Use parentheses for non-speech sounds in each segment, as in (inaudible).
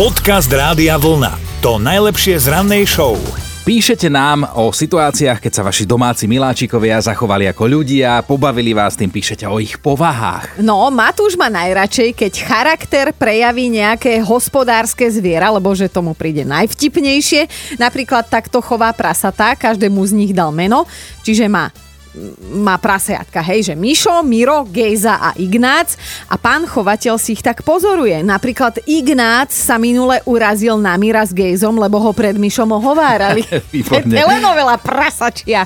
Podcast Rádia Vlna. To najlepšie z rannej show. Píšete nám o situáciách, keď sa vaši domáci miláčikovia zachovali ako ľudia, pobavili vás, tým píšete o ich povahách. No, Matúš má najradšej, keď charakter prejaví nejaké hospodárske zviera, lebo že tomu príde najvtipnejšie. Napríklad takto chová prasatá, každému z nich dal meno, čiže má má prasejatka, hej, že Mišo, Miro, Gejza a Ignác a pán chovateľ si ich tak pozoruje. Napríklad Ignác sa minule urazil na Mira s Gejzom, lebo ho pred Mišom ohovárali. (laughs) (laughs) Telenovela prasačia.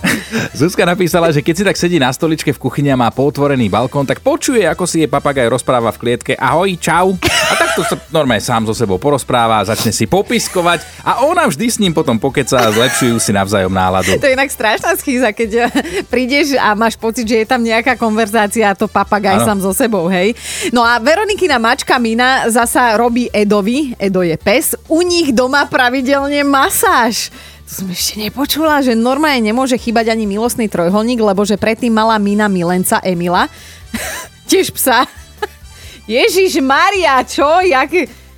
Zuzka napísala, že keď si tak sedí na stoličke v kuchyni a má potvorený balkón, tak počuje, ako si jej papagaj rozpráva v klietke ahoj, čau. A takto sa normálne sám so sebou porozpráva, začne si popiskovať a ona vždy s ním potom pokeca a zlepšujú si navzájom náladu. To je inak strašná schýza, keď príde ideš a máš pocit, že je tam nejaká konverzácia a to papagaj sám so sebou, hej. No a Veronikina mačka Mina zasa robí Edovi, Edo je pes, u nich doma pravidelne masáž. To som ešte nepočula, že normálne nemôže chýbať ani milostný trojholník, lebo že predtým mala Mina milenca Emila, (laughs) tiež psa. (laughs) Ježiš Maria, čo? Jak...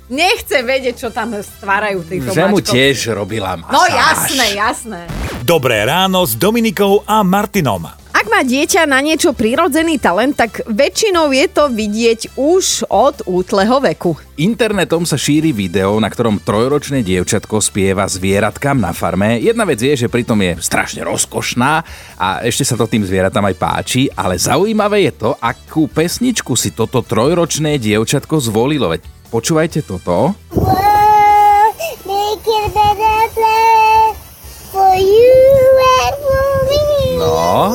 Nechce vedieť, čo tam stvárajú títo Že mu mačkovci. tiež robila masáž. No jasné, jasné. Dobré ráno s Dominikou a Martinom. Ak má dieťa na niečo prirodzený talent, tak väčšinou je to vidieť už od útleho veku. Internetom sa šíri video, na ktorom trojročné dievčatko spieva zvieratkám na farme. Jedna vec je, že pritom je strašne rozkošná a ešte sa to tým zvieratám aj páči, ale zaujímavé je to, akú pesničku si toto trojročné dievčatko zvolilo. Veď počúvajte toto. Whoa,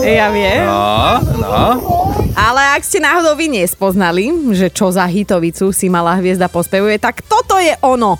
Ja viem. no, no. Ale ak ste náhodou vy nespoznali, že čo za hitovicu si malá hviezda pospevuje, tak toto je ono.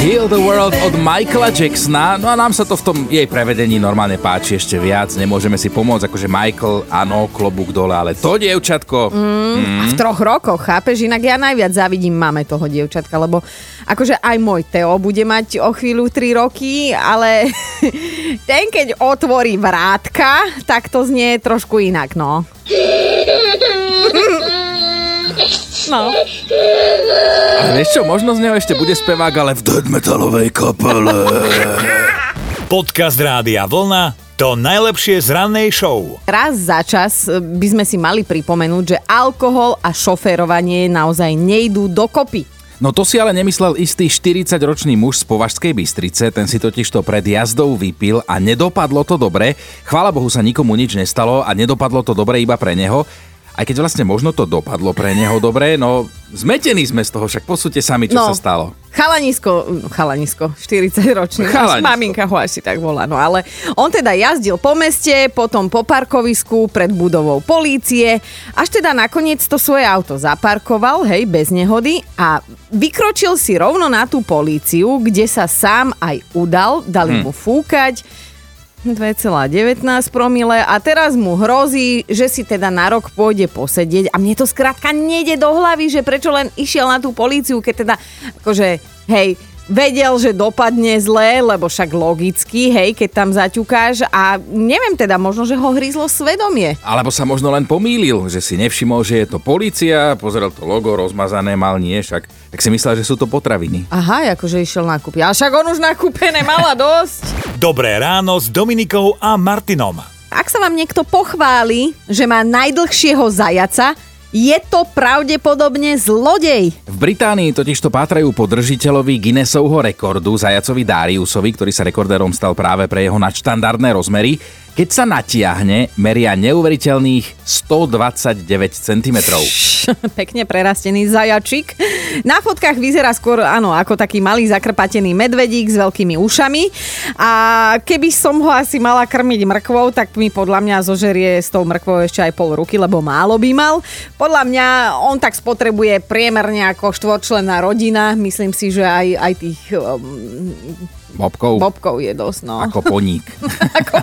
Heal the World od Michaela Jacksona. No a nám sa to v tom jej prevedení normálne páči ešte viac. Nemôžeme si pomôcť, akože Michael, áno, klobúk dole, ale to dievčatko... A v troch rokoch, chápeš? Inak ja najviac závidím mame toho dievčatka, lebo akože aj môj Teo bude mať o chvíľu 3 roky, ale (laughs) ten keď otvorí vrátka, tak to znie trošku inak, no. No. Ale vieš čo, možno z neho ešte bude spevák, ale v death metalovej kapele. Podcast Rádia Vlna. To najlepšie z rannej show. Raz za čas by sme si mali pripomenúť, že alkohol a šoférovanie naozaj nejdú dokopy. No to si ale nemyslel istý 40-ročný muž z Považskej Bystrice, ten si totiž to pred jazdou vypil a nedopadlo to dobre. Chvála Bohu sa nikomu nič nestalo a nedopadlo to dobre iba pre neho. Aj keď vlastne možno to dopadlo pre neho dobre, no zmetení sme z toho, však posúďte sami, čo No. sa stalo. Chalanisko, chalanisko, 40 ročný, Chalanisko. maminka ho asi tak volá, no ale on teda jazdil po meste, potom po parkovisku pred budovou polície, až teda nakoniec to svoje auto zaparkoval, hej, bez nehody a vykročil si rovno na tú políciu, kde sa sám aj udal, dali Hm. mu fúkať, 2,19 promile. A teraz mu hrozí, že si teda na rok pôjde posedieť. A mne to skrátka nejde do hlavy, že prečo len išiel na tú políciu, keď teda akože, hej, vedel, že dopadne zle, lebo však logicky, hej, keď tam zaťukáš a neviem teda, možno, že ho hryzlo svedomie. Alebo sa možno len pomýlil, že si nevšimol, že je to policia, pozrel to logo rozmazané, mal nie, však tak si myslel, že sú to potraviny. Aha, akože išiel nakúpiť. Ale však on už nakúpené mala dosť. (laughs) Dobré ráno s Dominikou a Martinom. Ak sa vám niekto pochváli, že má najdlhšieho zajaca, je to pravdepodobne zlodej. V Británii totižto pátrajú po držiteľovi Guinnessovho rekordu, zajacovi Dariusovi, ktorý sa rekordérom stal práve pre jeho nadštandardné rozmery. Keď sa natiahne, meria neuveriteľných 129 cm. Pekne prerastený zajačik. Na fotkách vyzerá skôr, áno, ako taký malý zakrpatený medvedík s veľkými ušami. A keby som ho asi mala krmiť mrkvou, tak mi podľa mňa zožerie s tou mrkvou ešte aj pol ruky, lebo málo by mal. Podľa mňa on tak spotrebuje priemerne ako štvorčlenná rodina. Myslím si, že aj, aj tých um, Bobkov, bobkov je dosť, no. ako poník. (laughs) Ako...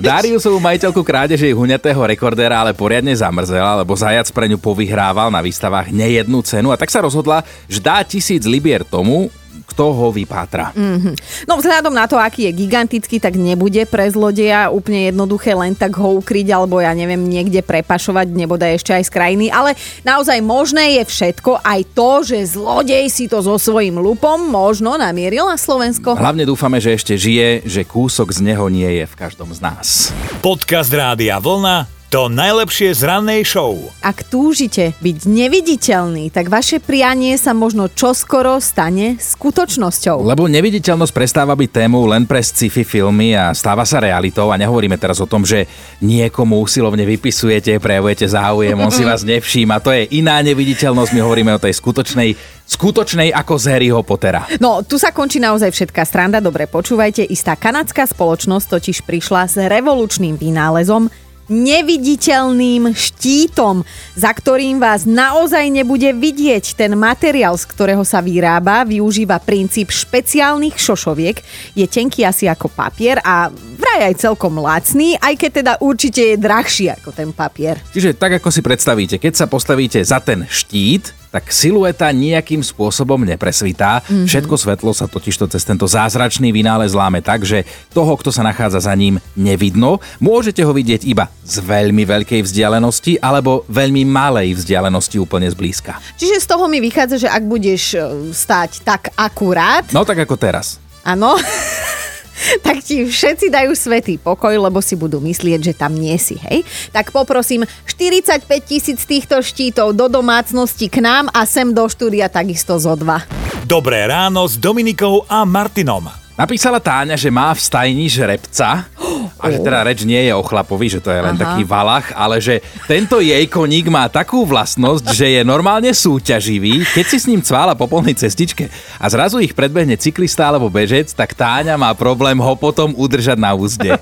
Dariusovú majiteľku krádeže huňatého rekordéra ale poriadne zamrzela, lebo zajac pre ňu povyhrával na výstavách nejednú cenu a tak sa rozhodla, že dá tisíc libier tomu, kto ho vypátra. Mm-hmm. No vzhľadom na to, aký je gigantický, tak nebude pre zlodeja úplne jednoduché len tak ho ukryť alebo ja neviem, niekde prepašovať, nebodaj ešte aj z krajiny, ale naozaj možné je všetko, aj to, že zlodej si to so svojím lupom možno namieril na Slovensko. Hlavne dúfame, že ešte žije, že kúsok z neho nie je v každom z nás. Podcast Rádia Vlna to najlepšie z rannej show. Ak túžite byť neviditeľný, tak vaše prianie sa možno čoskoro stane skutočnosťou. Lebo neviditeľnosť prestáva byť témou len pre sci-fi filmy a stáva sa realitou a nehovoríme teraz o tom, že niekomu usilovne vypisujete, prejavujete záujem, on si (laughs) vás nevšíma. To je iná neviditeľnosť, my hovoríme o tej skutočnej skutočnej ako z Harryho Pottera. No, tu sa končí naozaj všetká stranda, dobre počúvajte. Istá kanadská spoločnosť totiž prišla s revolučným vynálezom, neviditeľným štítom, za ktorým vás naozaj nebude vidieť. Ten materiál, z ktorého sa vyrába, využíva princíp špeciálnych šošoviek. Je tenký asi ako papier a vraj aj celkom lacný, aj keď teda určite je drahší ako ten papier. Čiže tak ako si predstavíte, keď sa postavíte za ten štít, tak silueta nejakým spôsobom nepresvitá. Mm-hmm. Všetko svetlo sa totižto cez tento zázračný vynález láme tak, že toho, kto sa nachádza za ním, nevidno. Môžete ho vidieť iba z veľmi veľkej vzdialenosti alebo veľmi malej vzdialenosti úplne zblízka. Čiže z toho mi vychádza, že ak budeš e, stať tak akurát... No tak ako teraz. Áno. (laughs) (laughs) tak ti všetci dajú svetý pokoj, lebo si budú myslieť, že tam nie si, hej? Tak poprosím 45 tisíc týchto štítov do domácnosti k nám a sem do štúdia takisto zo dva. Dobré ráno s Dominikou a Martinom. Napísala Táňa, že má v stajni žrebca a že teda reč nie je o chlapovi, že to je len Aha. taký valach, ale že tento jej koník má takú vlastnosť, že je normálne súťaživý, keď si s ním cvála po polnej cestičke a zrazu ich predbehne cyklista alebo bežec, tak Táňa má problém ho potom udržať na úzde.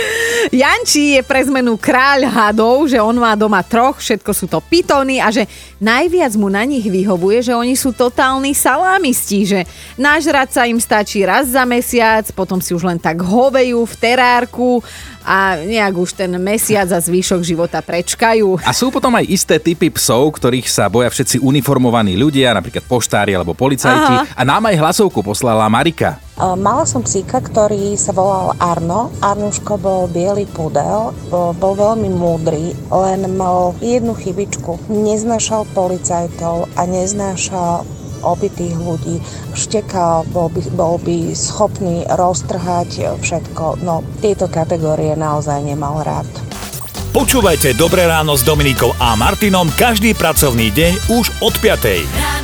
(laughs) Janči je pre zmenu kráľ hadov, že on má doma troch, všetko sú to pitóny a že najviac mu na nich vyhovuje, že oni sú totálni salámisti, že nažrať sa im stačí raz za mesiac, potom si už len tak hovejú v terárku a nejak už ten mesiac a zvýšok života prečkajú. A sú potom aj isté typy psov, ktorých sa boja všetci uniformovaní ľudia, napríklad poštári alebo policajti. Aha. A nám aj hlasovku poslala Marika. Mala som psíka, ktorý sa volal Arno. Arnuško bol biely pudel, bol, bol veľmi múdry, len mal jednu chybičku. Neznášal policajtov a neznášal obytých ľudí, štekal, bol by, bol by schopný roztrhať všetko. No, tieto kategórie naozaj nemal rád. Počúvajte Dobré ráno s Dominikou a Martinom každý pracovný deň už od 5.